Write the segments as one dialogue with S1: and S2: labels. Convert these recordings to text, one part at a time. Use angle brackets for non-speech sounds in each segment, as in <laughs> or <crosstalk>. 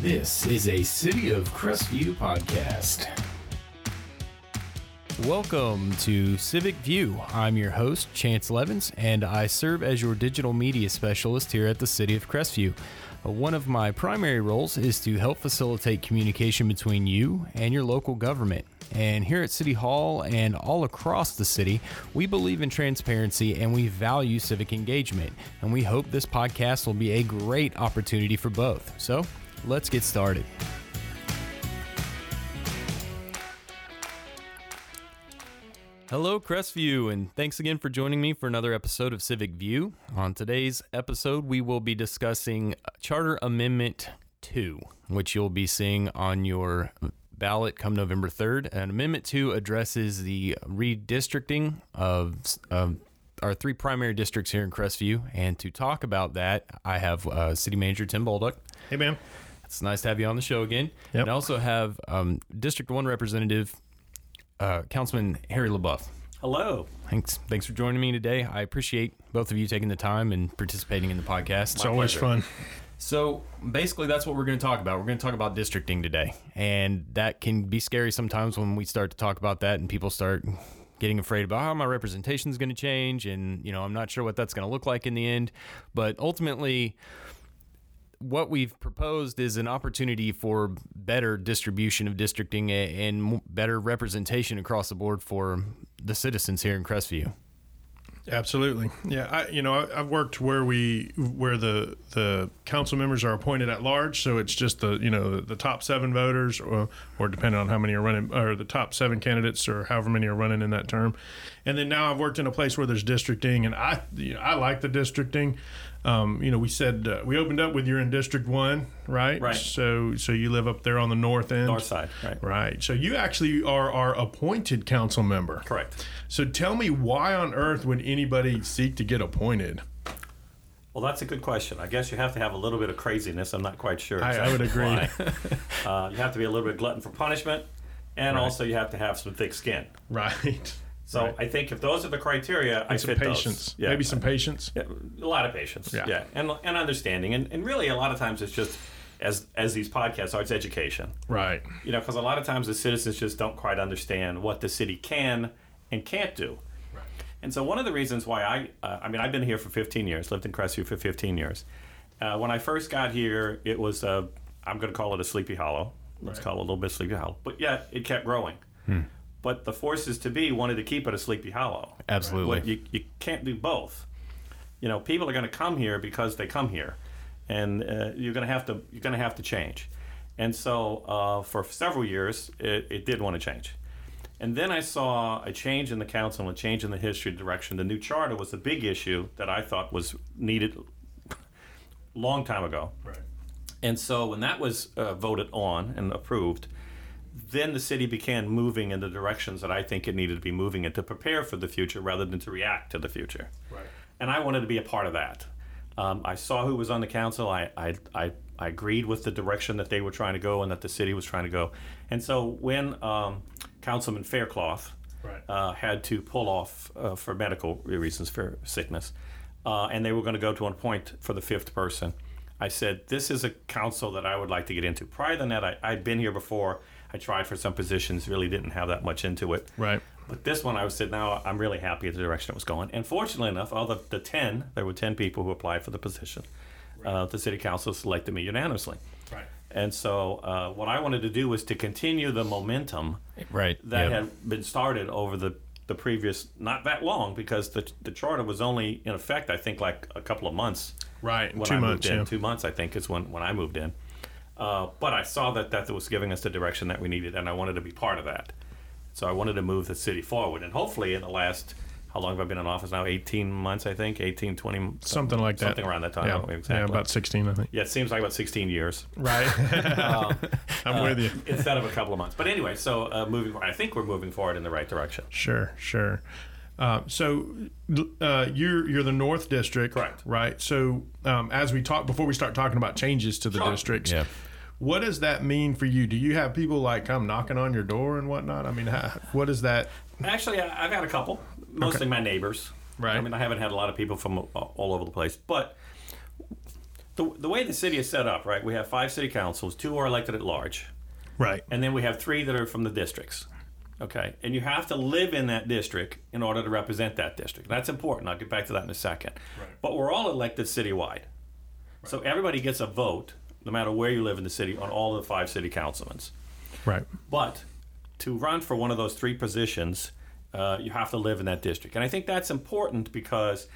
S1: This is a City of Crestview podcast.
S2: Welcome to Civic View. I'm your host, Chance Levins, and I serve as your digital media specialist here at the City of Crestview. Uh, One of my primary roles is to help facilitate communication between you and your local government. And here at City Hall and all across the city, we believe in transparency and we value civic engagement. And we hope this podcast will be a great opportunity for both. So let's get started. Hello, Crestview, and thanks again for joining me for another episode of Civic View. On today's episode, we will be discussing Charter Amendment 2, which you'll be seeing on your ballot come November 3rd. And Amendment 2 addresses the redistricting of, of our three primary districts here in Crestview. And to talk about that, I have uh, City Manager Tim Bolduc.
S3: Hey, man.
S2: It's nice to have you on the show again.
S3: Yep.
S2: And I also have um, District 1 Representative uh, Councilman Harry LaBeouf.
S4: Hello.
S2: Thanks. Thanks for joining me today. I appreciate both of you taking the time and participating in the podcast.
S3: It's always
S4: pleasure.
S3: fun.
S2: So basically, that's what we're going to talk about. We're going to talk about districting today, and that can be scary sometimes when we start to talk about that, and people start getting afraid about how my representation is going to change, and you know, I'm not sure what that's going to look like in the end. But ultimately, what we've proposed is an opportunity for better distribution of districting and better representation across the board for the citizens here in Crestview.
S3: Absolutely. Yeah. I, you know, I, I've worked where we, where the, the council members are appointed at large. So it's just the, you know, the, the top seven voters or, or depending on how many are running or the top seven candidates or however many are running in that term. And then now I've worked in a place where there's districting and I, you know, I like the districting. Um, you know, we said, uh, we opened up with you're in district one, right?
S4: Right.
S3: So, so you live up there on the north end.
S4: North side, right.
S3: Right. So you actually are our appointed council member.
S4: Correct.
S3: So tell me why on earth would anybody seek to get appointed?
S4: Well, that's a good question. I guess you have to have a little bit of craziness. I'm not quite sure.
S3: I- I would agree. <laughs>
S4: uh, you have to be a little bit glutton for punishment, and
S3: Right.
S4: also you have to have some thick skin.
S3: Right.
S4: So
S3: Right.
S4: I think if those are the criteria, I
S3: And some
S4: fit those.
S3: patience.
S4: Yeah.
S3: Maybe some patience.
S4: Yeah, a lot of patience.
S3: Yeah.
S4: Yeah, and and understanding, and and really a lot of times it's just as as these podcasts are, it's education.
S3: Right.
S4: You know, because a lot of times the citizens just don't quite understand what the city can and can't do. Right. And so one of the reasons why I, uh, I mean, I've been here for 15 years, lived in Crestview for 15 years. Uh, when I first got here, it was, uh, I'm going to call it a sleepy hollow. Let's
S3: Right.
S4: call it a little bit sleepy hollow. But yet it kept growing. But the forces to be wanted to keep it a sleepy hollow.
S2: Absolutely.
S4: Well, you, you can't do both. You know, people are going to come here because they come here, and uh, you're going to have to you're going to have to change. And so, uh, for several years, it, it did want to change. And then I saw a change in the council, and a change in the history direction. The new charter was a big issue that I thought was needed <laughs> long time ago.
S3: Right.
S4: And so when that was uh, voted on and approved, then the city began moving in the directions that I think it needed to be moving in to prepare for the future rather than to react to the future.
S3: Right.
S4: And I wanted to be a part of that. Um, I saw who was on the council. I, I, I, I agreed with the direction that they were trying to go and that the city was trying to go. And so when um, Councilman Faircloth
S3: Right.
S4: uh, had to pull off uh, for medical reasons, for sickness, uh, and they were going to go to an point for the fifth person. I said, This is a council that I would like to get into. Prior than that, I, I'd been here before. I tried for some positions, really didn't have that much into it.
S3: Right.
S4: But this one, I was said, now I'm really happy at the direction it was going. And fortunately enough, all the, the 10, there were 10 people who applied for the position. Uh, the city council selected me unanimously.
S3: Right.
S4: And so, uh, what I wanted to do was to continue the momentum
S2: Right.
S4: that
S2: Yeah.
S4: had been started over the, the previous, not that long, because the, the charter was only in effect, I think, like a couple of months.
S3: Right.
S4: When
S3: Two
S4: I
S3: months.
S4: moved in.
S3: Yeah.
S4: Two months, I think, is when, when I moved in. Uh, but I saw that that was giving us the direction that we needed, and I wanted to be part of that. So I wanted to move the city forward. And hopefully, in the last, how long have I been in office now? 18 months, I think, 18, 20,
S3: Something like that.
S4: something around that time.
S3: Yeah.
S4: know exactly.
S3: Yeah. About 16, I think.
S4: Yeah, it seems like about 16 years
S3: Right. <laughs> I'm with you.
S4: instead of a couple of months. But anyway, so uh, moving, I think we're moving forward in the right direction.
S3: Sure. Sure. Uh, so uh, you're you're the North District,
S4: Correct.
S3: Right. So um, as we talk before we start talking about changes to the
S4: Sure.
S3: districts,
S2: Yeah.
S3: What does that mean for you? Do you have people like come knocking on your door and whatnot? I mean, how, what is that?
S4: Actually, I- I've had a couple, mostly my neighbors.
S3: Right.
S4: I mean, I haven't had a lot of people from all all over the place, but the, the way the city is set up, right? We have five city councils, two are elected at large,
S3: Right.
S4: and then we have three that are from the districts. Okay, and you have to live in that district in order to represent that district. That's important. I'll get back to that in a second. Right. But we're all elected citywide, Right. so everybody gets a vote, no matter where you live in the city, on all of the five city councilmen.
S3: Right.
S4: But to run for one of those three positions, uh, you have to live in that district. And I think that's important because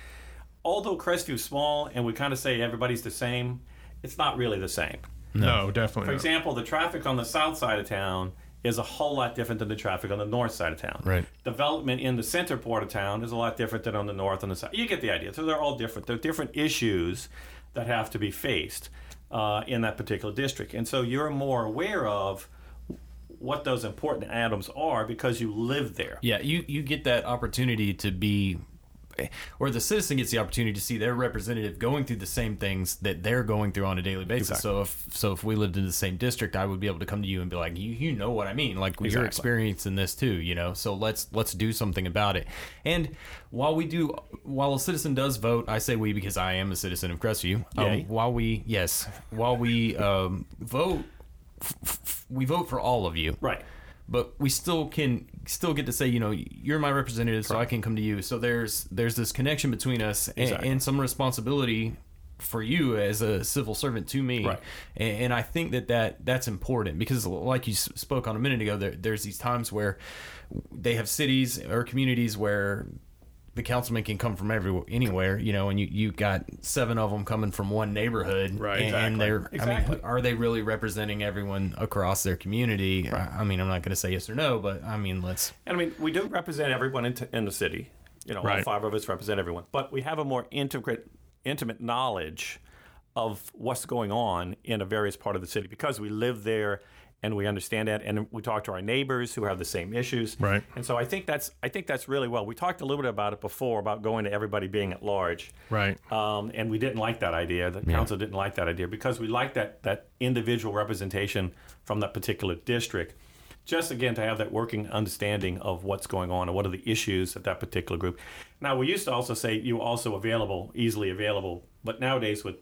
S4: although Crestview's small and we kind of say everybody's the same, it's not really the same.
S3: No, definitely.
S4: For
S3: not.
S4: example, the traffic on the south side of town is a whole lot different than the traffic on the north side of town.
S2: Right.
S4: Development in the center part of town is a lot different than on the north and the south. You get the idea. So they're all different. They're different issues that have to be faced uh, in that particular district. And so you're more aware of what those important items are because you live there.
S2: Yeah, you you get that opportunity to be or the citizen gets the opportunity to see their representative going through the same things that they're going through on a daily basis. So if so if we lived in the same district, I would be able to come to you and be like, you you know what I mean, like you're experiencing this too, you know. So let's let's do something about it. And while we do, while a citizen does vote, I say we because I am a citizen of Crestview. Um, while we yes, while we um, vote, f- f- we vote for all of you
S4: Right.
S2: but we still can still get to say you know you're my representative so i can come to you so there's there's this connection between us and,
S4: Exactly.
S2: and some responsibility for you as a civil servant to me
S4: Right.
S2: and, and i think that, that that's important because like you spoke on a minute ago there, there's these times where they have cities or communities where the councilman can come from everywhere anywhere you know and you you got seven of them coming from one neighborhood
S3: Right,
S2: and,
S3: exactly.
S2: and they're i
S4: Exactly.
S2: mean are they really representing everyone across their community I, I mean i'm not going to say yes or no but i mean let's
S4: And I mean, we do represent everyone in, in the city. You know, all
S3: Right.
S4: five of us represent everyone, but we have a more intimate, intimate knowledge of what's going on in a various part of the city because we live there and we understand that, and we talk to our neighbors who have the same issues.
S3: Right.
S4: And so I think that's I think that's really well. We talked a little bit about it before about going to everybody being at large.
S3: Right.
S4: Um, and we didn't like that idea. The council didn't like that idea because we like that that individual representation from that particular district. Just again to have that working understanding of what's going on and what are the issues at that particular group. Now we used to also say you were also available, easily available, but nowadays with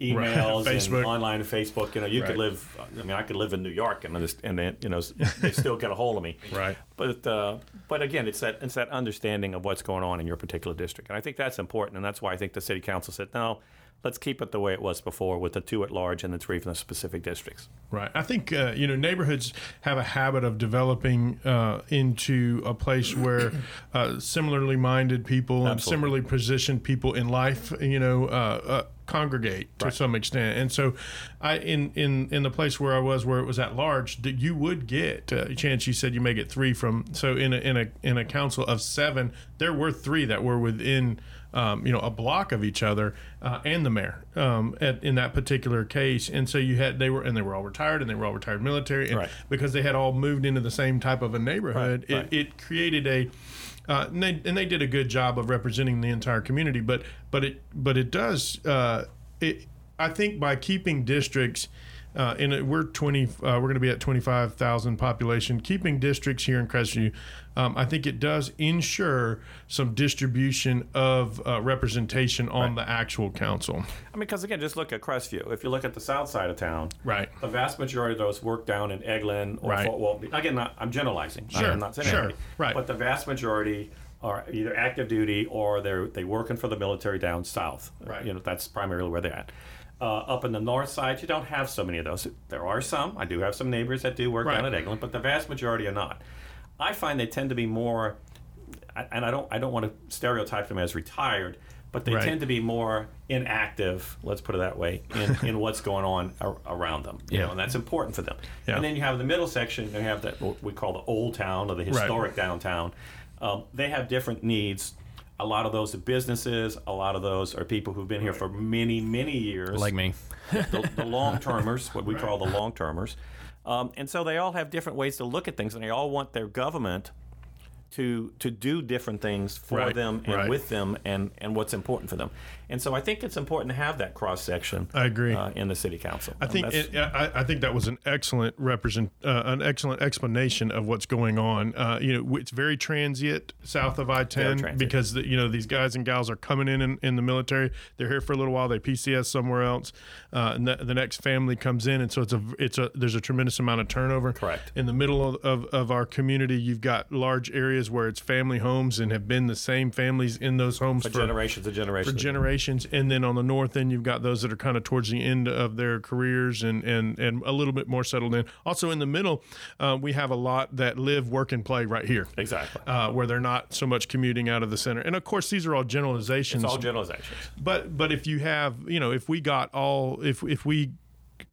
S4: emails <laughs>
S3: Facebook.
S4: and online and Facebook, you know, you could live. I mean, I could live in New York and just- and then you know they still get a hold of me. <laughs>
S3: Right.
S4: But uh, but again, it's that it's that understanding of what's going on in your particular district, and I think that's important, and that's why I think the city council said no. Let's keep it the way it was before, with the two at large and the three from the specific districts.
S3: Right. I think uh, you know neighborhoods have a habit of developing uh, into a place where uh, similarly minded people and similarly positioned people in life, you know, uh, uh, congregate to some extent. And so, I in in in the place where I was, where it was at large, you would get uh, chance. You said you may get three from. So in a in a in a council of seven, there were three that were within. Um, you know, a block of each other, uh, and the mayor um, at, in that particular case, and so you had they were and they were all retired and they were all retired military, and
S4: Right.
S3: because they had all moved into the same type of a neighborhood,
S4: Right, right.
S3: It, it created a uh, and, they, and they did a good job of representing the entire community. But but it but it does uh, it. I think by keeping districts. Uh, and we're 20 uh, we're going to be at 25,000 population keeping districts here in Crestview um, I think it does ensure some distribution of uh, representation on the actual council
S4: I mean, because again, just look at Crestview. If you look at the south side of town,
S3: Right.
S4: the vast majority of those work down in Eglin or
S3: Right.
S4: Fort Walton. Again, not, I'm generalizing.
S3: Sure,
S4: I'm not saying
S3: sure, right.
S4: But the vast majority are either active duty or they're they working for the military down south.
S3: Right.
S4: You know, that's primarily where they're at. Uh, up in the north side, you don't have so many of those. There are some. I do have some neighbors that do work
S3: Right.
S4: down at Eglin, but the vast majority are not. I find they tend to be more, and I don't I don't want to stereotype them as retired, but they
S3: Right.
S4: tend to be more inactive. Let's put it that way in, <laughs> in what's going on ar- around them. You
S2: Yeah.
S4: know, and that's important for them.
S3: Yeah.
S4: And then you have the middle section. You have that what we call the old town or the historic downtown. Um, they have different needs. A lot of those are businesses. A lot of those are people who've been here for many, many years
S2: like me
S4: the, the <laughs> long termers, what we call the long termers. Um, and so they all have different ways to look at things, and they all want their government to to do different things for
S3: Right,
S4: them and
S3: right.
S4: with them and and what's important for them. And so I think it's important to have that cross section.
S3: I agree.
S4: uh, in the city council.
S3: I think it, I, I think that was an excellent represent uh, an excellent explanation of what's going on. Uh, you know, it's very transient south of I ten because the, you know these guys and gals are coming in, in in the military. They're here for a little while. They PCS somewhere else, uh, and the, the next family comes in, and so it's a it's a there's a tremendous amount of turnover.
S4: Correct.
S3: In the middle of, of, of our community, you've got large areas where it's family homes and have been the same families in those homes
S4: for generations and
S3: for
S4: generations.
S3: Generations. And then on the north end, you've got those that are kind of towards the end of their careers and and and a little bit more settled in. Also in the middle, uh, we have a lot that live, work, and play right here.
S4: exactly.
S3: Uh, where they're not so much commuting out of the center, and of course these are all generalizations.
S4: it's all generalizations.
S3: but but if you have you know if we got all if if we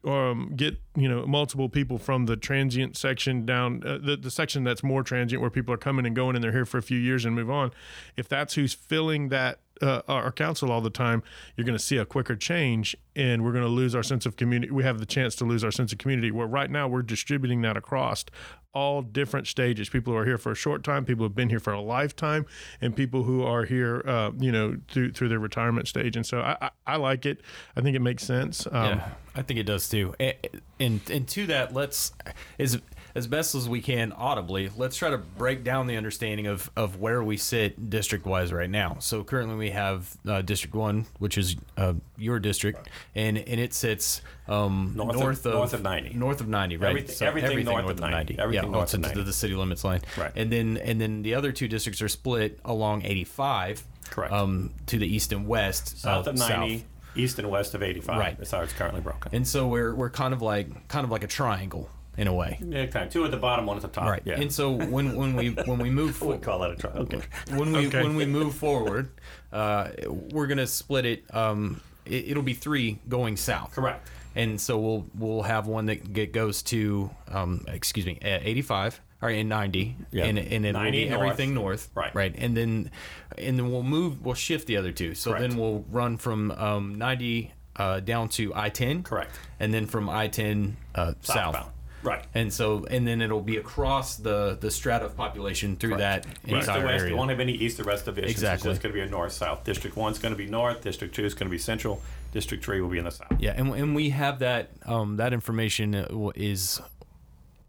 S3: um, get you know multiple people from the transient section down uh, the, the section that's more transient where people are coming and going and they're here for a few years and move on if that's who's filling that uh, our council all the time you're going to see a quicker change and we're going to lose our sense of community we have the chance to lose our sense of community. Where right now we're distributing that across all different stages. People who are here for a short time people who have been here for a lifetime and people who are here uh, you know through through their retirement stage. And so I, I, I like it. I think it makes sense. Um,
S2: Yeah, I think it does too. A- And and to that, let's as as best as we can audibly, let's try to break down the understanding of of where we sit district wise right now. So currently we have uh, District One, which is uh, your district, and and it sits um,
S4: North
S2: north,
S4: of-
S2: of,
S4: north of 90.
S2: north of ninety, right?
S4: Everything- everything north of 90. Everything
S2: yeah,
S4: north
S2: oh,
S4: of
S2: to- to
S4: 90.
S2: the city limits line,
S4: Right.
S2: And then and then the other two districts are split along eighty five.
S4: Correct.
S2: Um, to the east and west.
S4: South
S2: uh,
S4: of 90, east and west of 85.
S2: Right.
S4: That's how it's currently broken.
S2: and so we're we're kind of like kind of like a triangle in a way.
S4: yeah, kind of two at the bottom, one at the top.
S2: Right.
S4: Yeah.
S2: And so when when we when we move <laughs>
S4: we
S2: forward,
S4: call that a trial. Okay.
S2: when we
S3: Okay.
S2: when we move forward, uh, we're gonna split it. Um, it, it'll be three going south.
S4: Correct.
S2: And so we'll we'll have one that get, goes to um, excuse me, uh, 85 or in 90,
S4: Yeah.
S2: and and it will
S4: 90
S2: be
S4: north.
S2: everything north.
S4: Right.
S2: Right. And then and then we'll move. We'll shift the other two. So
S4: Correct.
S2: then we'll run from um, 90 uh, down to I-10.
S4: Correct.
S2: And then from I-10 uh, south.
S4: Southbound. Right.
S2: And so, and then it'll be across the the strata of population through that
S4: East
S2: entire
S4: to west,
S2: area.
S4: it won't have any east or west divisions.
S2: Exactly.
S4: It's going to be a north-south. District one's going to be north. District two is going to be central. District three will be in the south.
S2: Yeah, and, and we have that um, that information uh, is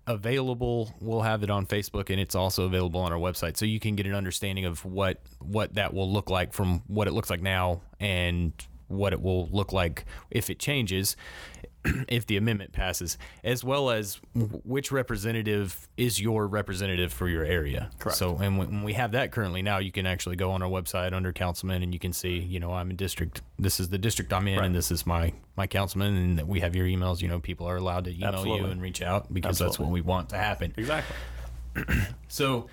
S2: available. We'll have it on Facebook, and it's also available on our website, so you can get an understanding of what what that will look like from what it looks like now and what it will look like if it changes. <clears throat> If the amendment passes, as well as which representative is your representative for your area.
S4: Correct.
S2: So, and when we have that currently now, you can actually go on our website under councilman and you can see, you know, I'm in district. This is the district I'm in,
S4: Right.
S2: and this is my my councilman, and that we have your emails. You know, people are allowed to email
S4: Absolutely.
S2: you and reach out because that's what we want to happen.
S4: Exactly. <clears throat>
S2: So,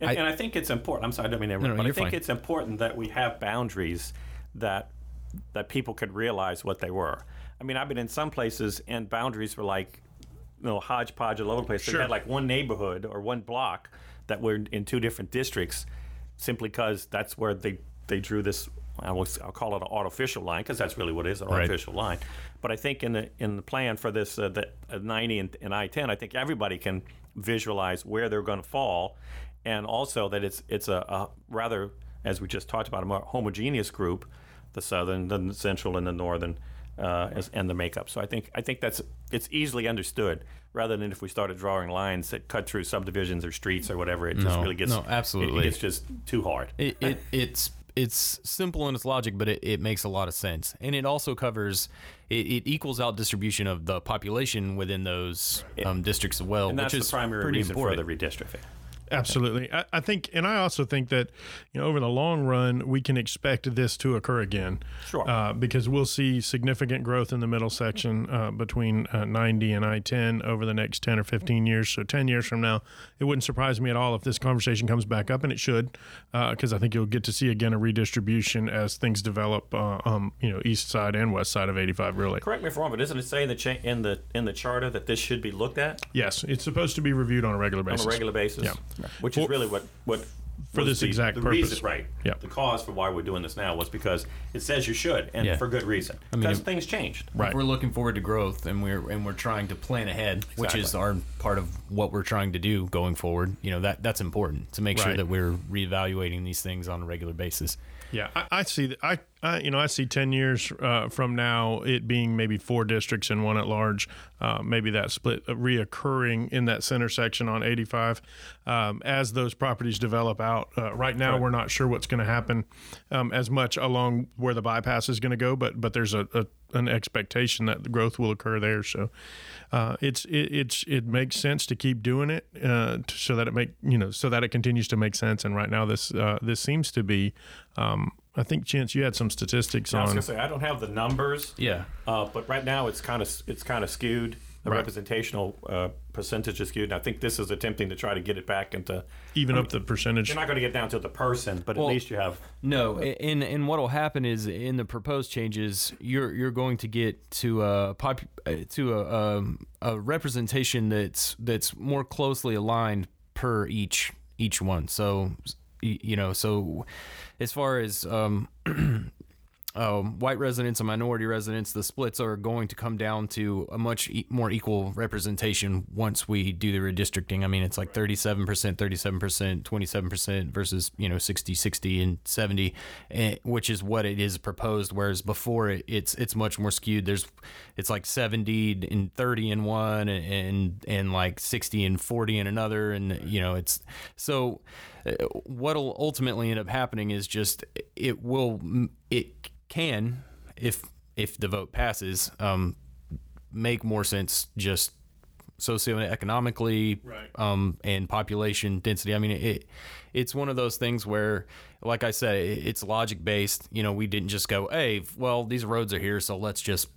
S4: And
S2: I-
S4: and I think it's important. I'm sorry, I don't mean to
S2: no,
S4: interrupt, but I think
S2: fine.
S4: it's important that we have boundaries that that people could realize what they were. I mean, I've been in some places and boundaries were like, you know, hodgepodge all over the place.
S3: Sure.
S4: you had like one neighborhood or one block that were in two different districts, simply because that's where they they drew this. I will, I'll call it an artificial line because that's really what it is, an
S2: Right.
S4: artificial line. But I think in the in the plan for this, uh, the uh, 90 and, and I-10, I think everybody can visualize where they're going to fall, and also that it's it's a, a rather, as we just talked about, a more homogeneous group, the southern, the central, and the northern, uh, as, and the makeup. So I think I think that's it's easily understood rather than if we started drawing lines that cut through subdivisions or streets or whatever. It just really gets
S2: no,
S4: it-
S2: absolutely.
S4: it, gets just too hard.
S2: it, it it's it's simple in its logic, but it, it makes a lot of sense, and it also covers it, it equals out distribution of the population within those um, districts as well,
S4: and that's
S2: which is
S4: the primary
S2: pretty
S4: reason
S2: important.
S4: for the redistricting.
S3: Absolutely. I, I think, and I also think that, you know, over the long run, we can expect this to occur again.
S4: Sure.
S3: Uh, because we'll see significant growth in the middle section uh, between uh, 90 and I 10 over the next 10 or 15 years. So, 10 years from now, it wouldn't surprise me at all if this conversation comes back up, and it should, because I think you'll get to see again a redistribution as things develop, uh, um, you know, east side and west side of 85, really.
S4: Correct me if I'm wrong, but doesn't it say in the cha- in the in the charter that this should be looked at
S3: Yes, it's supposed to be reviewed on a regular basis.
S4: on a regular basis?
S3: Yeah.
S4: Which
S3: For-
S4: is really what what
S3: For
S4: was
S3: this
S4: the-
S3: exact
S4: the
S3: purpose.
S4: Reason, right.
S3: Yep.
S4: The cause for why we're doing this now was because it says you should, and
S2: Yeah.
S4: for good reason.
S2: mean,
S4: because
S2: it-
S4: things changed.
S3: Right.
S2: We're looking forward to growth, and we're and we're trying to plan ahead, which is our part of what we're trying to do going forward. You know that that's important to make sure
S3: Right.
S2: that we're reevaluating these things on a regular basis.
S3: Yeah, I, I see that. I, I, you know, I see ten years uh, from now it being maybe four districts and one at large. Uh, maybe that split uh, reoccurring in that center section on 85 um, as those properties develop out. Uh, right now, we're not sure what's going to happen um, as much along where the bypass is going to go, but but there's a, a an expectation that the growth will occur there. So uh, it's it, it's it makes sense to keep doing it uh, to, so that it make you know so that it continues to make sense. And right now, this uh, this seems to be. Um, I think Chance, you had some statistics on.
S4: I was gonna say I don't have the numbers.
S2: Yeah.
S4: Uh, but right now it's kind of it's kind of skewed. The
S3: Right.
S4: representational uh, percentage is skewed. And I think this is attempting to try to get it back into.
S3: even up the percentage.
S4: You're not going to get down to the person, but
S2: Well-
S4: at least you have.
S2: No, and and what'll happen is in the proposed changes, you're you're going to get to a pop, uh, to a, um, a representation that's that's more closely aligned per each each one. So y- you know, so as far as um, <clears throat> um, white residents and minority residents, the splits are going to come down to a much e- more equal representation once we do the redistricting. I mean, it's like 37%, 37%, 27% versus, you know, 60, 60 and 70, eh, which is what it is proposed. Whereas before it, it's, it's much more skewed. There's, it's like 70 and 30 in one and, and, and like 60 and 40 in another. And, you know, it's so what'll ultimately end up happening is just it will, it can, if if the vote passes, um, make more sense just socioeconomically
S3: Right.
S2: um, and population density. I mean, it it's one of those things where, like I said, it's logic based. You know, we didn't just go, hey, well, these roads are here, so let's just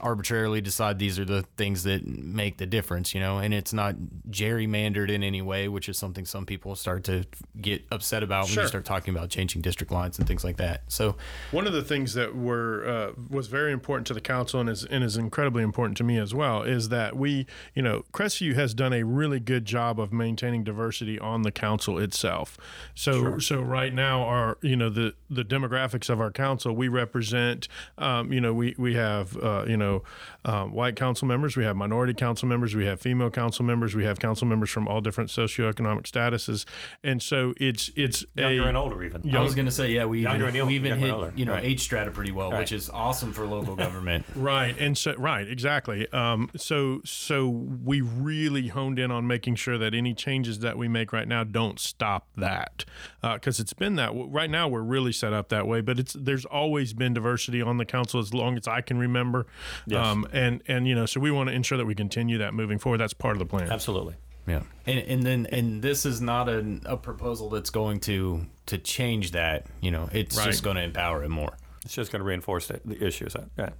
S2: arbitrarily decide these are the things that make the difference. You know, and it's not gerrymandered in any way, which is something some people start to get upset about when you start talking about changing district lines and things like that. So,
S3: One of the things that were uh, was very important to the council and is and is incredibly important to me as well is that we, you know, Crestview has done a really good job of maintaining diversity on the council itself. So so right now our you know the the demographics of our council we represent um, you know we we have uh, you know um, white council members we have minority council members we have female council members we have council members from all different socioeconomic statuses and so it's it's
S4: Younger
S3: a
S4: and older, even.
S2: I was gonna say, yeah, we
S4: Younger
S2: even,
S4: and
S2: we even hit
S4: older.
S2: you know
S4: Right.
S2: age strata pretty well,
S4: Right.
S2: which is awesome for local government. <laughs>
S3: Right, and so right, exactly. Um, so so we really honed in on making sure that any changes that we make right now don't stop that, because it's been that. w- Right now, we're really set up that way, but it's there's always been diversity on the council as long as I can remember.
S4: Yes.
S3: Um, and and you know, so we want to ensure that we continue that moving forward. That's part of the plan.
S4: Absolutely.
S2: Yeah, and and then and this is not a, a proposal that's going to to change that. You know, it's
S3: Right.
S2: just going to empower it more.
S4: It's just going to reinforce the, the issues. uh, Yeah.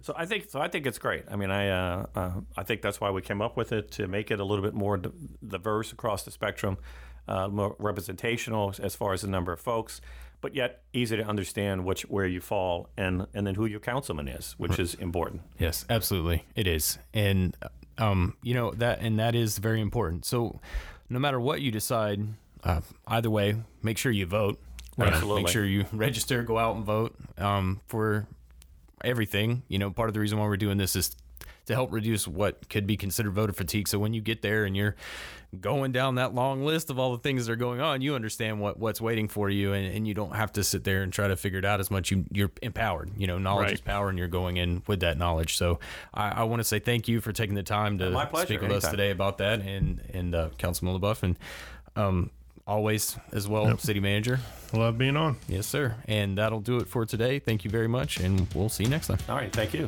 S4: So I think so. I think it's great. I mean, I uh, uh, I think that's why we came up with it to make it a little bit more di- diverse across the spectrum, uh, more representational as far as the number of folks, but yet easy to understand which where you fall and and then who your councilman is, which is important.
S2: Yes, absolutely, it is, and um, you know that, and that is very important. So, no matter what you decide, uh, either way, make sure you vote. Uh,
S4: Absolutely.
S2: Make sure you <laughs> register, go out and vote um, for everything. You know, part of the reason why we're doing this is to help reduce what could be considered voter fatigue. So when you get there and you're going down that long list of all the things that are going on, you understand what what's waiting for you, and, and you don't have to sit there and try to figure it out as much. You you're empowered. You know, knowledge
S3: Right.
S2: is power, and you're going in with that knowledge. So I, I want to say thank you for taking the time to
S4: pleasure,
S2: speak with us today about that, and and uh, Councilman LaBeouf, and um, always as well, City Manager.
S3: Love being on.
S2: Yes, sir. And that'll do it for today. Thank you very much, and we'll see you next time.
S4: All right. Thank you.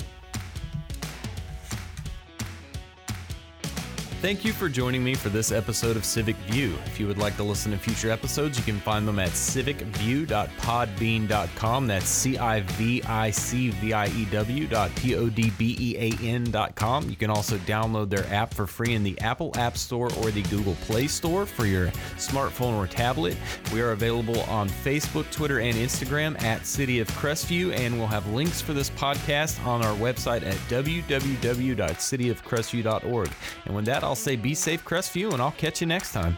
S2: Thank you for joining me for this episode of Civic View. If you would like to listen to future episodes, you can find them at civicview.podbean.com. That's C I V I C V I E W dot P O D B E A N dot com. You can also download their app for free in the Apple App Store or the Google Play Store for your smartphone or tablet. We are available on Facebook, Twitter, and Instagram at City of Crestview, and we'll have links for this podcast on our website at www.cityofcrestview.org. And with that, I'll say be safe, Crestview, and I'll catch you next time.